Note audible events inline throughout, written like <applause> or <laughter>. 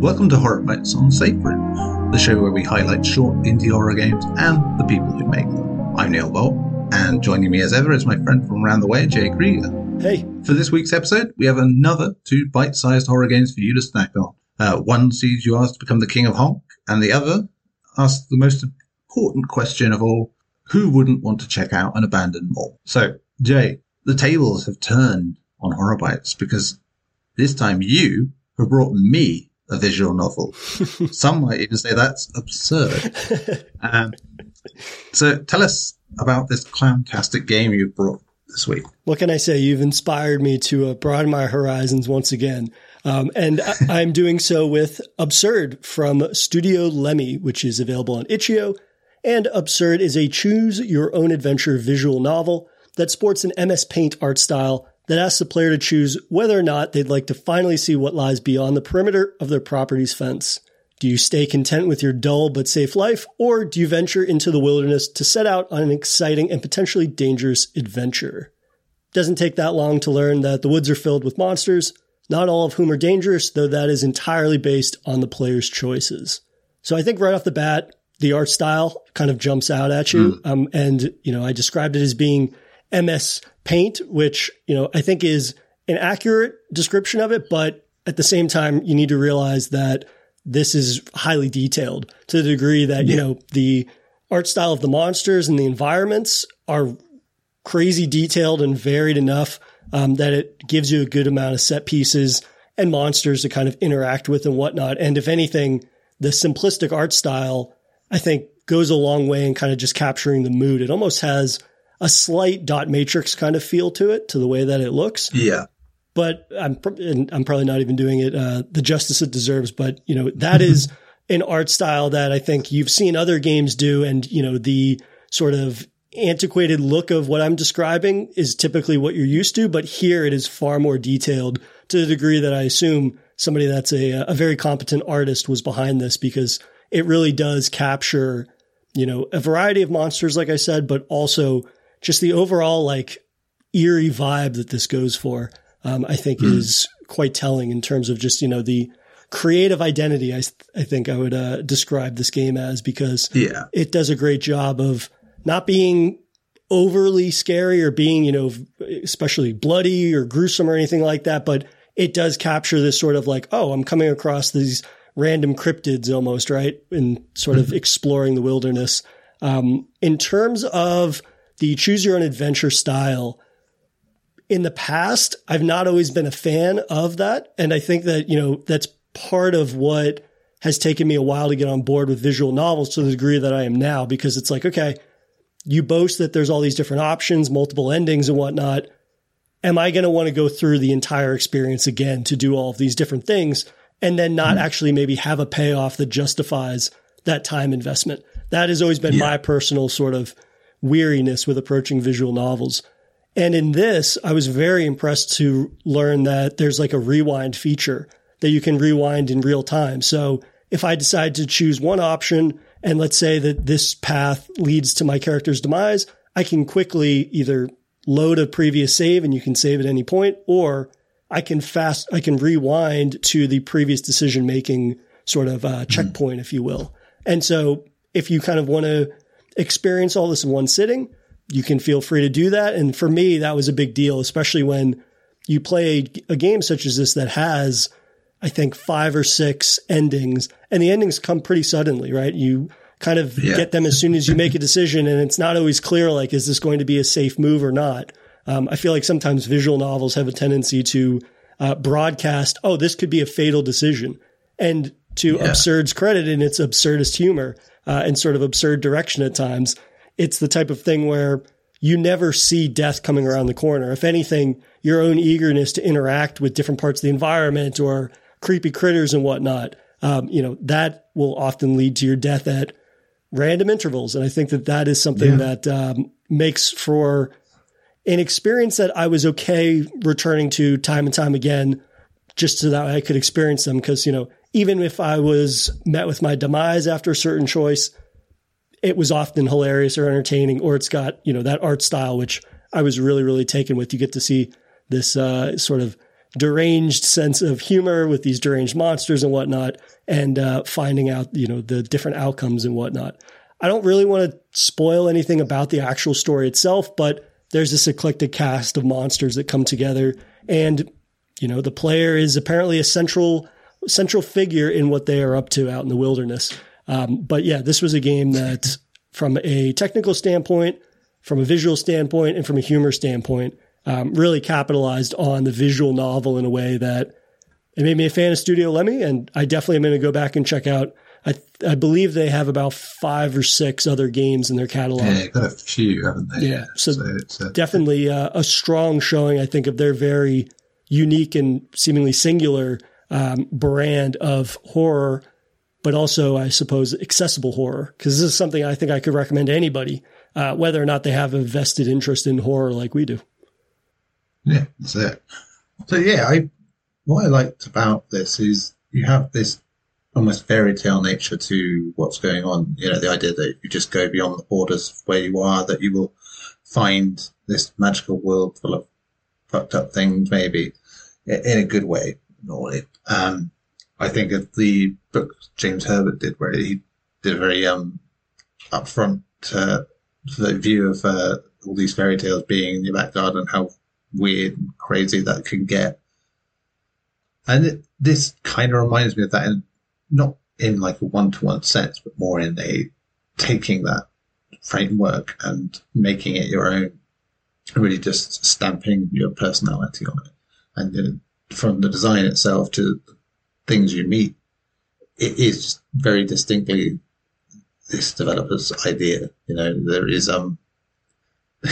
Welcome to Horror Bytes on Safe Room, the show where we highlight short indie horror games and the people who make them. I'm Neil Bolt, and joining me as ever is my friend from around the way, Jay Krieger. Hey. For this week's episode, we have another two bite-sized horror games for you to snack on. Uh, one sees you asked to become the king of honk, and the other asks the most important question of all: Who wouldn't want to check out an abandoned mall? So, Jay, the tables have turned on horror bytes because this time you have brought me a visual novel. <laughs> Some might even say that's absurd. um, so, tell us about this clowntastic game you've brought this week. What can I say? You've inspired me to uh, broaden my horizons once again. Um, and I, <laughs> am doing so with Absurd from Studio Lemmy, which is available on itch.io. And Absurd is a choose your own adventure visual novel that sports an MS Paint art style that asks the player to choose whether or not they'd like to finally see what lies beyond the perimeter of their property's fence. Do you stay content with your dull but safe life, or do you venture into the wilderness to set out on an exciting and potentially dangerous adventure? Doesn't take that long to learn that the woods are filled with monsters, not all of whom are dangerous, though that is entirely based on the player's choices. So I think right off the bat, the art style kind of jumps out at you. Mm. Um, and, you know, I described it as being MS Paint, which, you know, I think is an accurate description of it. But at the same time, you need to realize that this is highly detailed to the degree that, you know, the art style of the monsters and the environments are crazy detailed and varied enough um, that it gives you a good amount of set pieces and monsters to kind of interact with and whatnot. And if anything, the simplistic art style, I think, goes a long way in kind of just capturing the mood. It almost has a slight dot matrix kind of feel to it, to the way that it looks. Yeah. But I'm I'm probably not even doing it uh, the justice it deserves. But you know that is <laughs> an art style that I think you've seen other games do, and you know the sort of antiquated look of what I'm describing is typically what you're used to, but here it is far more detailed to the degree that I assume somebody that's a, a very competent artist was behind this because it really does capture, you know, a variety of monsters, like I said, but also just the overall like eerie vibe that this goes for. Um, I think mm. is quite telling in terms of just, you know, the creative identity. I, I think I would uh, describe this game as because yeah. it does a great job of not being overly scary or being, you know, especially bloody or gruesome or anything like that, but it does capture this sort of like, oh, I'm coming across these random cryptids almost, right? And sort of mm-hmm. exploring the wilderness. Um, in terms of the choose your own adventure style, in the past, I've not always been a fan of that. And I think that, you know, that's part of what has taken me a while to get on board with visual novels to the degree that I am now, because it's like, okay, you boast that there's all these different options, multiple endings and whatnot. Am I going to want to go through the entire experience again to do all of these different things and then not mm-hmm. actually maybe have a payoff that justifies that time investment? That has always been yeah. my personal sort of weariness with approaching visual novels. And in this, I was very impressed to learn that there's like a rewind feature that you can rewind in real time. So if I decide to choose one option and let's say that this path leads to my character's demise, I can quickly either load a previous save and you can save at any point, or I can fast, I can rewind to the previous decision making sort of uh, mm-hmm. checkpoint, if you will. And so if you kind of want to experience all this in one sitting, you can feel free to do that. And for me, that was a big deal, especially when you play a, a game such as this that has I think five or six endings and the endings come pretty suddenly, right? You kind of yeah. get them as soon as you make a decision and it's not always clear, like, is this going to be a safe move or not? Um, I feel like sometimes visual novels have a tendency to uh, broadcast, oh, this could be a fatal decision. And to yeah. Absurd's credit in its absurdist humor uh, and sort of absurd direction at times, it's the type of thing where you never see death coming around the corner. If anything, your own eagerness to interact with different parts of the environment or creepy critters and whatnot, um, you know, that will often lead to your death at random intervals. And I think that that is something yeah. that um, makes for an experience that I was okay returning to time and time again, just so that I could experience them. Because, you know, even if I was met with my demise after a certain choice, it was often hilarious or entertaining, or it's got, you know, that art style, which I was really, really taken with. You get to see this uh, sort of deranged sense of humor with these deranged monsters and whatnot, and uh, finding out you know the different outcomes and whatnot. I don't really want to spoil anything about the actual story itself, but there's this eclectic cast of monsters that come together, and you know the player is apparently a central central figure in what they are up to out in the wilderness. Um, but yeah, this was a game that, <laughs> from a technical standpoint, from a visual standpoint, and from a humor standpoint, um, really capitalized on the visual novel in a way that it made me a fan of Studio Lemmy, and I definitely am going to go back and check out. I, I believe they have about five or six other games in their catalog. Yeah, got a few, haven't they? Yeah, so, so it's a, definitely uh, a strong showing, I think, of their very unique and seemingly singular um, brand of horror, but also, I suppose, accessible horror. Because this is something I think I could recommend to anybody, uh, whether or not they have a vested interest in horror like we do. Yeah, that's it. So yeah, I what I liked about this is you have this almost fairy tale nature to what's going on. You know, the idea that you just go beyond the borders of where you are, that you will find this magical world full of fucked up things, maybe in a good way. Normally, um, I think of the book James Herbert did, where he did a very um, upfront uh, view of uh, all these fairy tales being in your back garden, how weird and crazy that can get. And it, this kind of reminds me of that, and not in like a one-to-one sense, but more in a taking that framework and making it your own, really just stamping your personality on it. And know, from the design itself to things you meet, it is very distinctly this developer's idea. You know, there is um <laughs>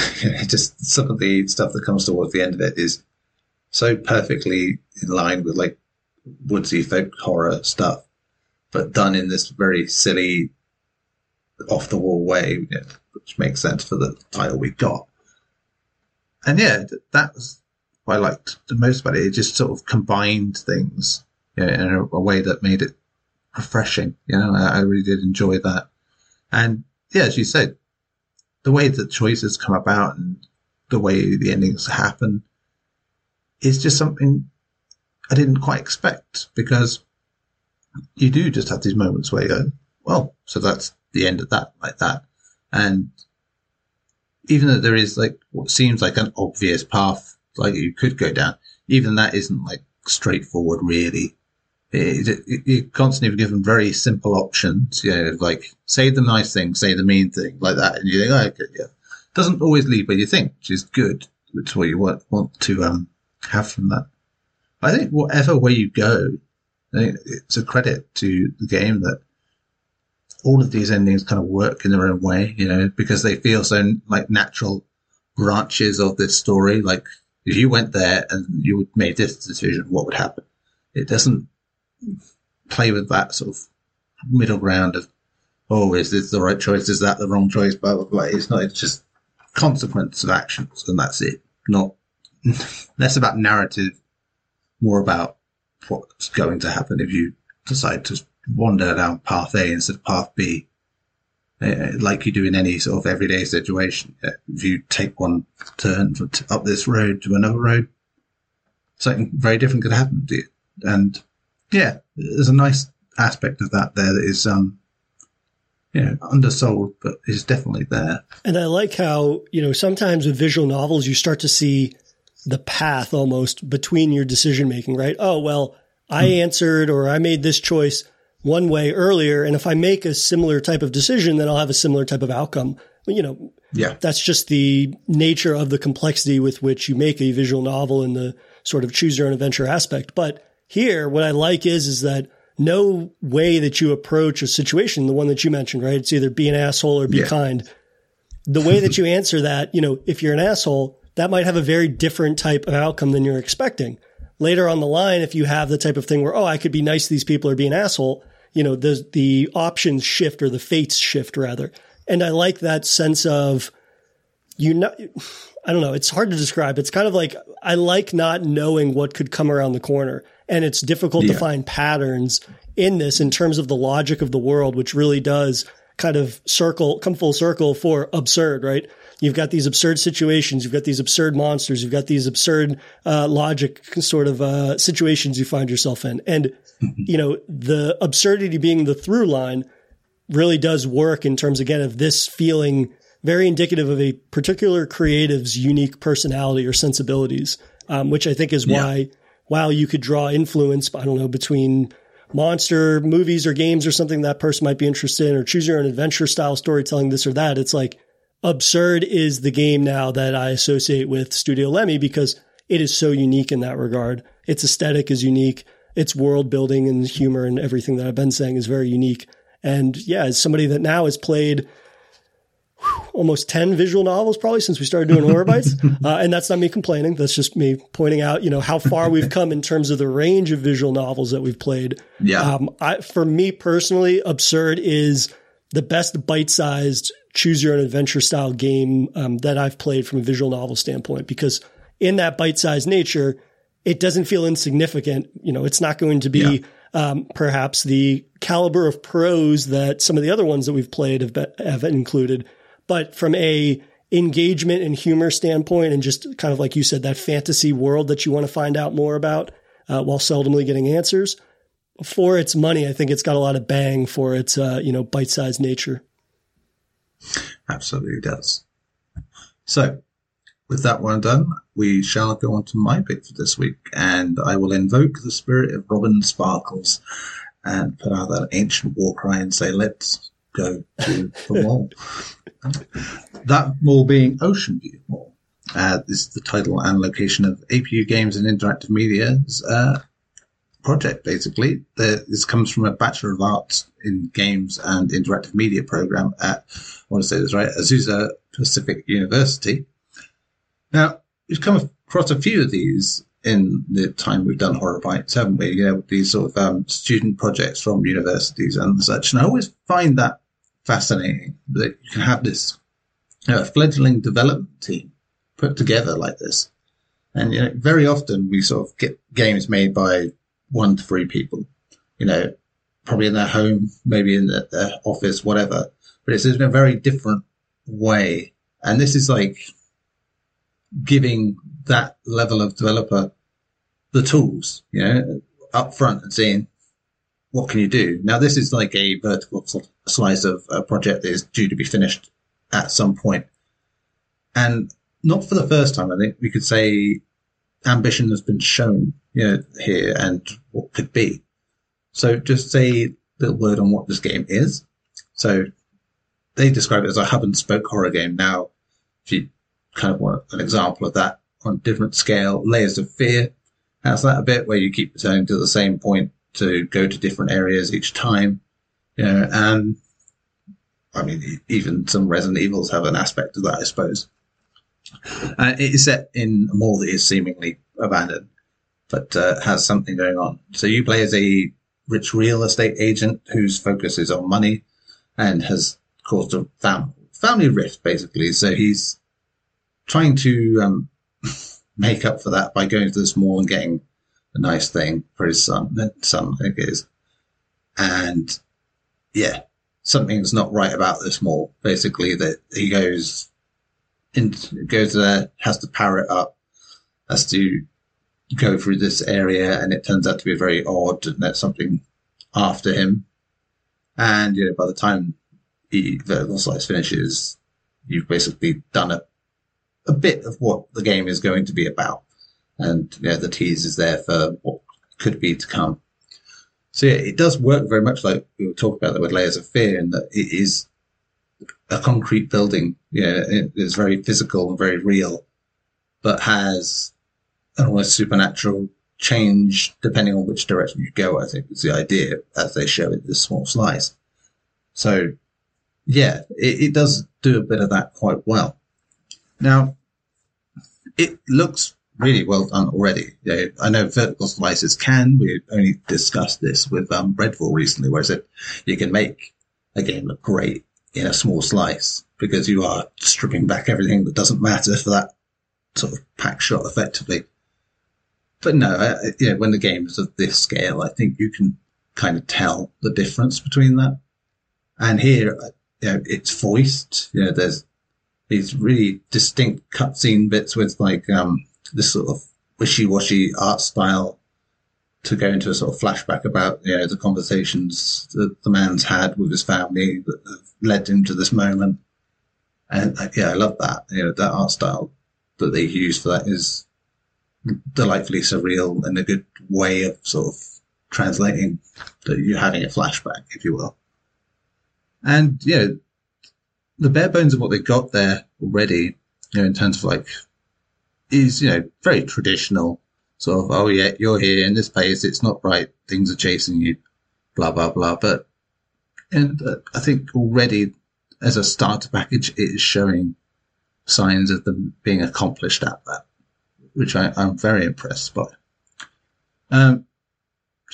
just some of the stuff that comes towards the end of it is so perfectly in line with like woodsy folk horror stuff, but done in this very silly, off the wall way, which makes sense for the title we got. And yeah, that was what I liked the most about it. It just sort of combined things you know, in a, a, way that made it refreshing. You know, I, I really did enjoy that. And yeah, as you said, the way the choices come about and the way the endings happen is just something I didn't quite expect because you do just have these moments where you go, well, so that's the end of that, like that. And even though there is like what seems like an obvious path, like you could go down, even that isn't like straightforward really. It, it, you're constantly given very simple options, you know, like say the nice thing, say the mean thing, like that, and you think, oh, okay, yeah. Doesn't always lead where you think, which is good. It's what you want, want to um, have from that. I think whatever way you go, it's a credit to the game that all of these endings kind of work in their own way, you know, because they feel so like natural branches of this story. Like if you went there and you made this decision, what would happen? It doesn't play with that sort of middle ground of, oh, is this the right choice? Is that the wrong choice? Blah, blah, blah. It's not, it's just consequence of actions and that's it. Not <laughs> less about narrative, more about what's going to happen if you decide to wander down path A instead of path B. Uh, like you do in any sort of everyday situation. If you take one turn up this road to another road, something very different could happen to you. And yeah, there's a nice aspect of that there that is, um, you know, undersold, but is definitely there. And I like how, you know, sometimes with visual novels, you start to see the path almost between your decision making, right? Oh, well, I hmm. answered or I made this choice one way earlier. And if I make a similar type of decision, then I'll have a similar type of outcome. You know, yeah, that's just the nature of the complexity with which you make a visual novel and the sort of choose your own adventure aspect. But here, what I like is, is that no way that you approach a situation, the one that you mentioned, right? It's either be an asshole or be yeah. kind. The way that you <laughs> answer that, you know, if you're an asshole, that might have a very different type of outcome than you're expecting. Later on the line, if you have the type of thing where, oh, I could be nice to these people or be an asshole, you know, the, the options shift or the fates shift rather. And I like that sense of you know, I don't know. It's hard to describe. It's kind of like I like not knowing what could come around the corner. And it's difficult yeah. to find patterns in this in terms of the logic of the world, which really does kind of circle, come full circle for absurd, right? you've got these absurd situations, you've got these absurd monsters, you've got these absurd uh, logic sort of uh, situations you find yourself in, and you know the absurdity being the through line really does work in terms again of this feeling very indicative of a particular creative's unique personality or sensibilities, um, which I think is yeah. why while you could draw influence, I don't know, between monster movies or games or something that person might be interested in, or choose your own adventure style storytelling, this or that. It's like absurd is the game now that I associate with Studio Lemmy because it is so unique in that regard. Its aesthetic is unique. Its world building and humor and everything that I've been saying is very unique. And yeah, as somebody that now has played almost 10 visual novels probably since we started doing horror bytes. <laughs> Uh, and that's not me complaining. That's just me pointing out, you know, how far we've come in terms of the range of visual novels that we've played. Yeah. Um, I, for me personally, Absurd is the best bite sized choose your own adventure style game um, that I've played from a visual novel standpoint because in that bite sized nature, it doesn't feel insignificant. You know, it's not going to be yeah. um, perhaps the caliber of prose that some of the other ones that we've played have, be- have included but from a engagement and humor standpoint, and just kind of like you said, that fantasy world that you want to find out more about, uh, while seldomly getting answers. For its money, I think it's got a lot of bang for its uh, you know bite sized nature. Absolutely does. So, with that one done, we shall go on to my pick for this week, and I will invoke the spirit of Robin Sparkles and put out that ancient war cry and say, "Let's go to the wall." that mall being Oceanview Mall. Uh, this is the title and location of APU Games and Interactive Media's uh, project, basically. The, this comes from a Bachelor of Arts in Games and Interactive Media program at, I want to say this right, Azusa Pacific University. Now, we've come across a few of these in the time we've done horror bites, haven't we? You know, these sort of um, student projects from universities and such. And I always find that fascinating that you can have this fledgling development team put together like this. And you know, very often we sort of get games made by one to three people, you know, probably in their home, maybe in their, their office, whatever. But it's in a very different way. And this is like giving that level of developer the tools, you know, up front and saying, what can you do? Now, this is like a vertical slice of a project that is due to be finished at some point. And not for the first time, I think we could say ambition has been shown you know, here and what could be. So just say a little word on what this game is. So they describe it as a hub and spoke horror game. Now, if you kind of want an example of that on a different scale, Layers of Fear has that a bit where you keep returning to the same point to go to different areas each time. You know, and I mean, even some Resident Evils have an aspect of that, I suppose. Uh, it is set in a mall that is seemingly abandoned, but uh, has something going on. So you play as a rich real estate agent whose focus is on money and has caused a fam- family rift, basically. So he's trying to um, <laughs> make up for that by going to this mall and getting a nice thing for his son, son, I think it is. And yeah, something's not right about this mall. Basically, that he goes in, goes there, has to power it up, has to go through this area, and it turns out to be very odd, and there's something after him. And you know, by the time he, the vertical slice finishes, you've basically done a a bit of what the game is going to be about and you know, the tease is there for what could be to come. So yeah, it does work very much like we were talking about with layers of fear, in that it is a concrete building. Yeah, it is very physical and very real, but has an almost supernatural change depending on which direction you go. I think is the idea as they show in this small slice. So yeah, it, it does do a bit of that quite well. Now, it looks really well done already. I know vertical slices can. We only discussed this with um, Redfall recently, where I said you can make a game look great in a small slice because you are stripping back everything that doesn't matter for that sort of pack shot effectively. But no, I, you know, when the game is of this scale, I think you can kind of tell the difference between that. And here, you know, it's voiced. You know, there's these really distinct cutscene bits with like um, this sort of wishy-washy art style to go into a sort of flashback about you know the conversations that the man's had with his family that have led him to this moment. And uh, yeah, I love that. You know, that art style that they use for that is delightfully surreal and a good way of sort of translating that you're having a flashback, if you will. And you know, the bare bones of what they got there already, you know, in terms of like, is you know very traditional sort of. Oh yeah, you're here in this place. It's not right. Things are chasing you. Blah blah blah. But and uh, I think already as a starter package, it is showing signs of them being accomplished at that, which I, am very impressed by. Um,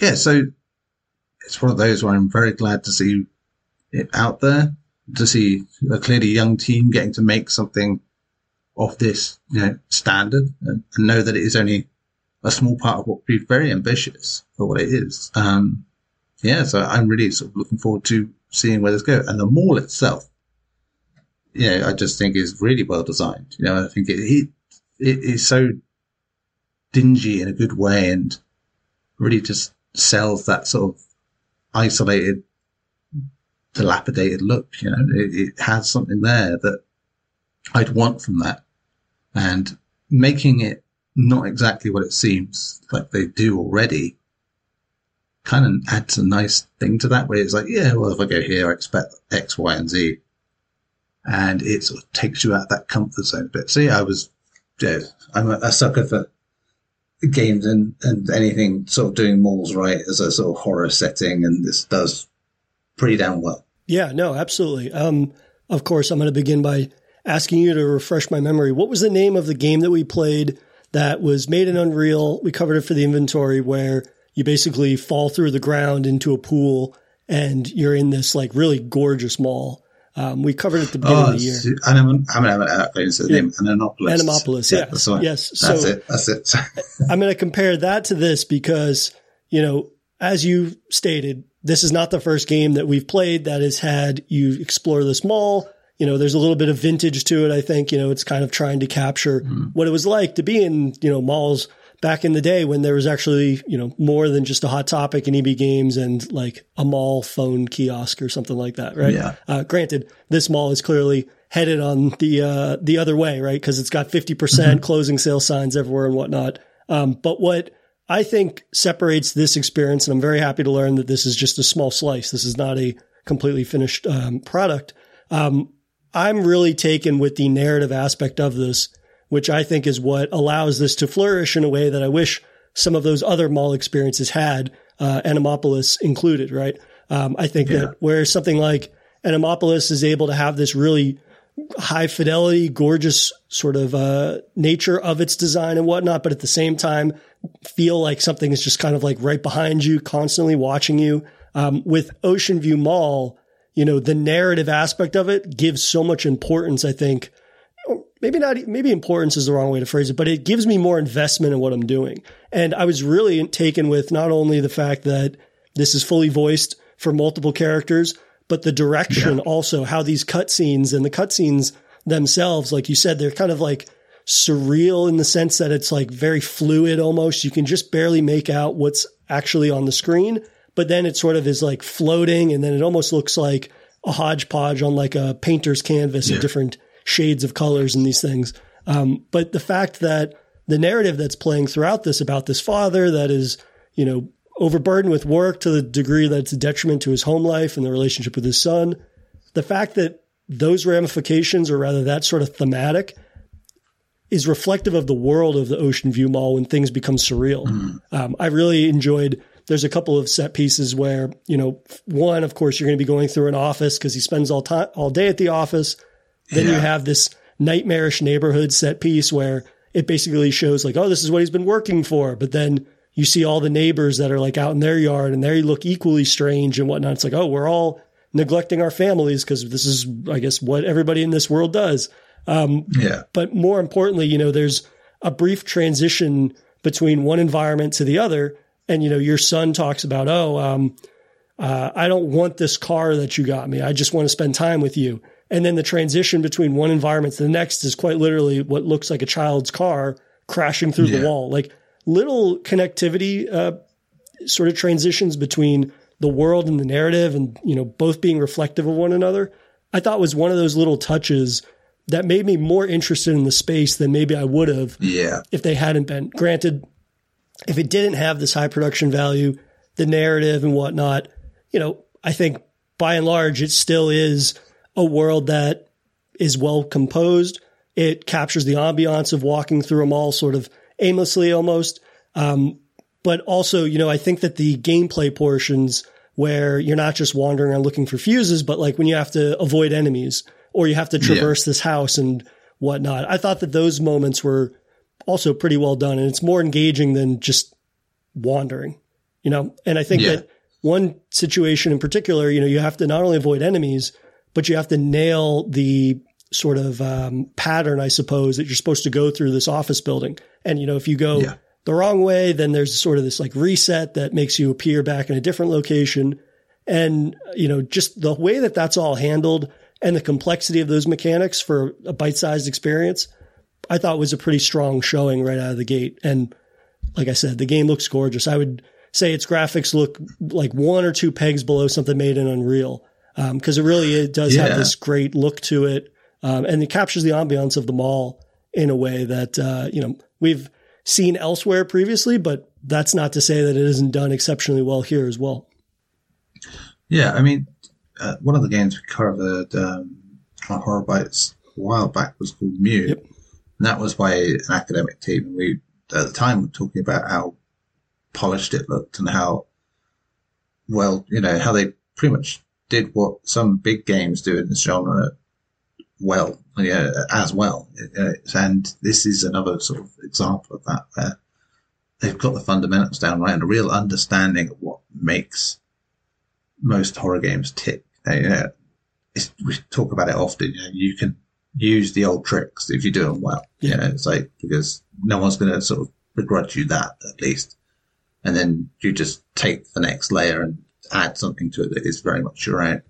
yeah, so it's one of those where I'm very glad to see it out there, to see a clearly young team getting to make something of this, you know, standard and, and know that it is only a small part of what would be very ambitious for what it is. Um, yeah, so I'm really sort of looking forward to seeing where this goes. And the mall itself, you know, I just think is really well designed. You know, I think it, it, it is so dingy in a good way and really just sells that sort of isolated, dilapidated look. You know, it, it has something there that I'd want from that and making it not exactly what it seems like they do already kind of adds a nice thing to that where it's like, yeah, well, if I go here, I expect X, Y, and Z. And it sort of takes you out of that comfort zone a bit. Yeah, I was, yeah, I'm a, a sucker for games and, and anything sort of doing malls right as a sort of horror setting, and this does pretty damn well. Yeah, no, absolutely. Um, of course, I'm going to begin by asking you to refresh my memory. What was the name of the game that we played that was made in Unreal? We covered it for the inventory where you basically fall through the ground into a pool and you're in this like really gorgeous mall. Um, we covered it at the beginning oh, of the year. Anim- I mean, I the yeah. name Anemoiapolis. Anemoiapolis, yeah. That's right. Yes. That's so it. That's it. <laughs> I'm going to compare that to this because, you know, as you stated, this is not the first game that we've played that has had you explore this mall. You know, there's a little bit of vintage to it. I think, you know, it's kind of trying to capture mm. what it was like to be in, you know, malls back in the day when there was actually, you know, more than just a hot topic in EB games and like a mall phone kiosk or something like that, right? Yeah. Uh, granted, this mall is clearly headed on the, uh, the other way, right? Cause it's got 50% mm hmm closing sale signs everywhere and whatnot. Um, but what I think separates this experience, and I'm very happy to learn that this is just a small slice. This is not a completely finished um, product. Um, I'm really taken with the narrative aspect of this which I think is what allows this to flourish in a way that I wish some of those other mall experiences had, uh, Anemoiapolis included, right? Um, I think yeah. that where something like Anemoiapolis is able to have this really high fidelity, gorgeous sort of uh, nature of its design and whatnot, but at the same time feel like something is just kind of like right behind you, constantly watching you. Um, with Oceanview Mall, you know, the narrative aspect of it gives so much importance, I think, oh, maybe not, maybe importance is the wrong way to phrase it, but it gives me more investment in what I'm doing. And I was really taken with not only the fact that this is fully voiced for multiple characters, but the direction yeah. also, how these cutscenes and the cutscenes themselves, like you said, they're kind of like surreal in the sense that it's like very fluid almost. You can just barely make out what's actually on the screen, but then it sort of is like floating and then it almost looks like a hodgepodge on like a painter's canvas yeah. of different shades of colors and these things. Um, but the fact that the narrative that's playing throughout this about this father that is, you know, overburdened with work to the degree that it's a detriment to his home life and the relationship with his son, the fact that those ramifications, or rather that sort of thematic, is reflective of the world of the Oceanview Mall when things become surreal. Mm. Um, I really enjoyed. There's a couple of set pieces where you know, one, of course, you're going to be going through an office because he spends all time all day at the office. Then yeah. you have this nightmarish neighborhood set piece where it basically shows like, oh, this is what he's been working for. But then you see all the neighbors that are like out in their yard and they look equally strange and whatnot. It's like, oh, we're all neglecting our families because this is, I guess, what everybody in this world does. Um, yeah. But more importantly, you know, there's a brief transition between one environment to the other. And, you know, your son talks about, oh, um, uh, I don't want this car that you got me. I just want to spend time with you. And then the transition between one environment to the next is quite literally what looks like a child's car crashing through Yeah. the wall. Like little connectivity uh, sort of transitions between the world and the narrative and, you know, both being reflective of one another. I thought was one of those little touches that made me more interested in the space than maybe I would have Yeah. if they hadn't been. Granted, if it didn't have this high production value, the narrative and whatnot, you know, I think by and large, it still is a world that is well composed. It captures the ambiance of walking through a mall sort of aimlessly almost. Um, but also, you know, I think that the gameplay portions where you're not just wandering around looking for fuses, but like when you have to avoid enemies or you have to traverse this house and whatnot. I thought that those moments were also pretty well done and it's more engaging than just wandering, you know? And I think Yeah. that one situation in particular, you know, you have to not only avoid enemies, but you have to nail the sort of um, pattern, I suppose, that you're supposed to go through this office building. And, you know, if you go Yeah. the wrong way, then there's sort of this like reset that makes you appear back in a different location. And, you know, just the way that that's all handled and the complexity of those mechanics for a bite sized experience, I thought was a pretty strong showing right out of the gate. And like I said, the game looks gorgeous. I would say its graphics look like one or two pegs below something made in Unreal. Um, cause it really, it does Yeah. have this great look to it. Um, and it captures the ambiance of the mall in a way that, uh, you know, we've seen elsewhere previously, but that's not to say that it isn't done exceptionally well here as well. Yeah, I mean, uh, one of the games we covered um, on Horror Bytes a while back was called Mew. Yep. And that was by an academic team. We, at the time, were talking about how polished it looked and how well, you know, how they pretty much did what some big games do in this genre well, yeah, as well. And this is another sort of example of that where they've got the fundamentals down right and a real understanding of what makes most horror games tick. They, uh, it's, we talk about it often. You, know, you can use the old tricks if you do them well. You know, it's like because no one's going to sort of begrudge you that at least, and then you just take the next layer and add something to it that is very much your own.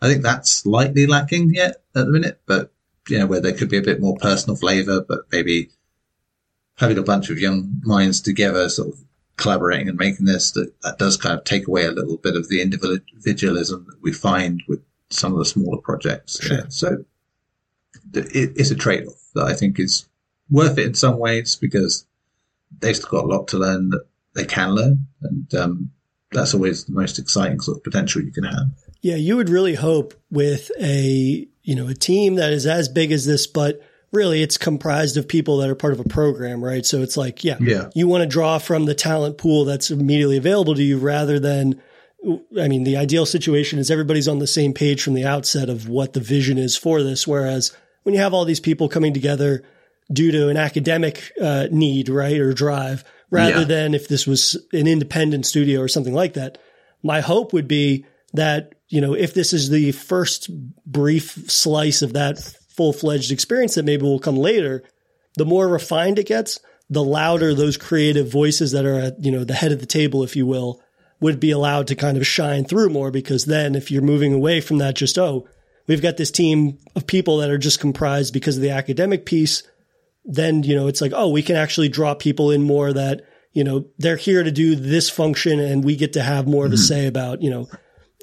I think that's slightly lacking yet at the minute, but you know where there could be a bit more personal flavour, but maybe having a bunch of young minds together, sort of collaborating and making this, that, that does kind of take away a little bit of the individualism that we find with some of the smaller projects. Sure. Yeah. So it, it's a trade off that I think is worth it in some ways because they've still got a lot to learn that they can learn. And, um, that's always the most exciting sort of potential you can have. Yeah, you would really hope with a, you know, a team that is as big as this, but really it's comprised of people that are part of a program, right? So it's like, yeah, Yeah. you want to draw from the talent pool that's immediately available to you rather than, I mean, the ideal situation is everybody's on the same page from the outset of what the vision is for this. Whereas when you have all these people coming together due to an academic uh, need, right, or drive, rather Yeah. than if this was an independent studio or something like that, my hope would be that, you know, if this is the first brief slice of that full fledged experience that maybe will come later, the more refined it gets, the louder those creative voices that are at, you know, the head of the table, if you will, would be allowed to kind of shine through more because then if you're moving away from that, just, oh, we've got this team of people that are just comprised because of the academic piece, then, you know, it's like, oh, we can actually draw people in more that, you know, they're here to do this function and we get to have more of a say about, you know,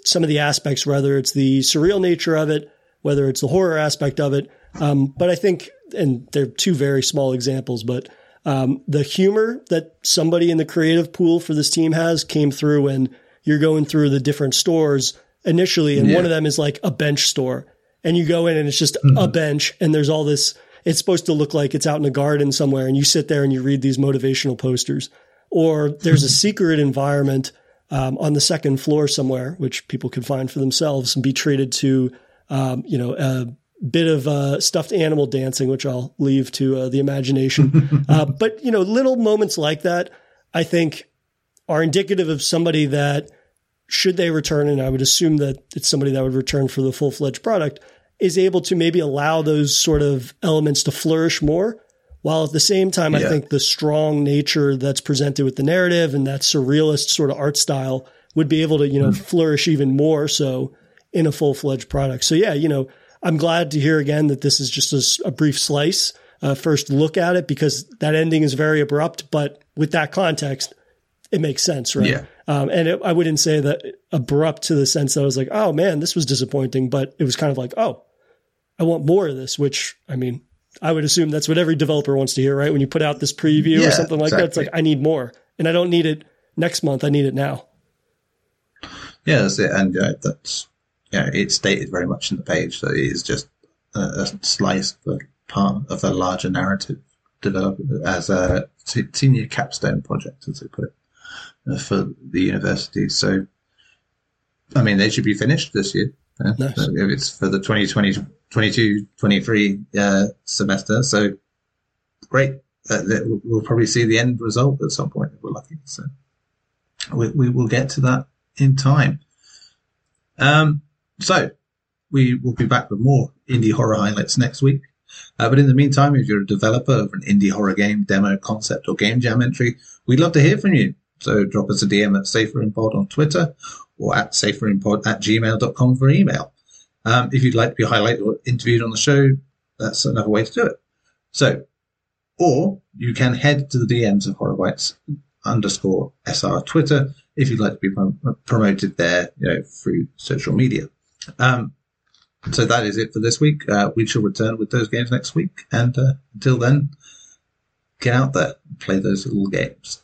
some of the aspects, whether it's the surreal nature of it, whether it's the horror aspect of it. Um, but I think, and they're two very small examples, but um, the humor that somebody in the creative pool for this team has came through when you're going through the different stores initially. And Yeah. one of them is like a bench store. And you go in and it's just a bench and there's all this, it's supposed to look like it's out in a garden somewhere. And you sit there and you read these motivational posters. Or there's a secret environment um, on the second floor somewhere, which people can find for themselves and be treated to, um, you know, a bit of uh, stuffed animal dancing, which I'll leave to uh, the imagination. <laughs> uh, but you know, little moments like that, I think, are indicative of somebody that, should they return, and I would assume that it's somebody that would return for the full fledged product, is able to maybe allow those sort of elements to flourish more. While at the same time, I think the strong nature that's presented with the narrative and that surrealist sort of art style would be able to, you know, flourish even more so in a full fledged product. So yeah, you know, I'm glad to hear again that this is just a, a brief slice, uh, first look at it because that ending is very abrupt. But with that context, it makes sense, right? Yeah. Um, and it, I wouldn't say that abrupt to the sense that I was like, oh man, this was disappointing, but it was kind of like, oh, I want more of this, which I mean, I would assume that's what every developer wants to hear, right? When you put out this preview Yeah, or something like exactly. that, it's like, I need more. And I don't need it next month. I need it now. Yeah, that's it. And uh, that's, yeah, it's stated very much in the page that it is just a, a slice of a part of a larger narrative developed as a senior capstone project, as they put it, for the university. So, I mean, they should be finished this year. uh, Nice. so If it's for the 2020, 22, 23 uh, semester. So, great. Uh, we'll- we'll probably see the end result at some point if we're lucky. So, we, we will get to that in time. Um, so we will be back with more indie horror highlights next week. Uh, but in the meantime, if you're a developer of an indie horror game, demo, concept, or game jam entry, we'd love to hear from you. So drop us a DM at SafeRoomPod on Twitter or at SafeRoomPod at gmail.com for email. Um, if you'd like to be highlighted or interviewed on the show, that's another way to do it. So, or you can head to the DMs of Horror Bytes underscore SR Twitter if you'd like to be prom- promoted there, you know, through social media. Um, so that is it for this week. Uh, we shall return with those games next week. And uh, until then, get out there and play those little games.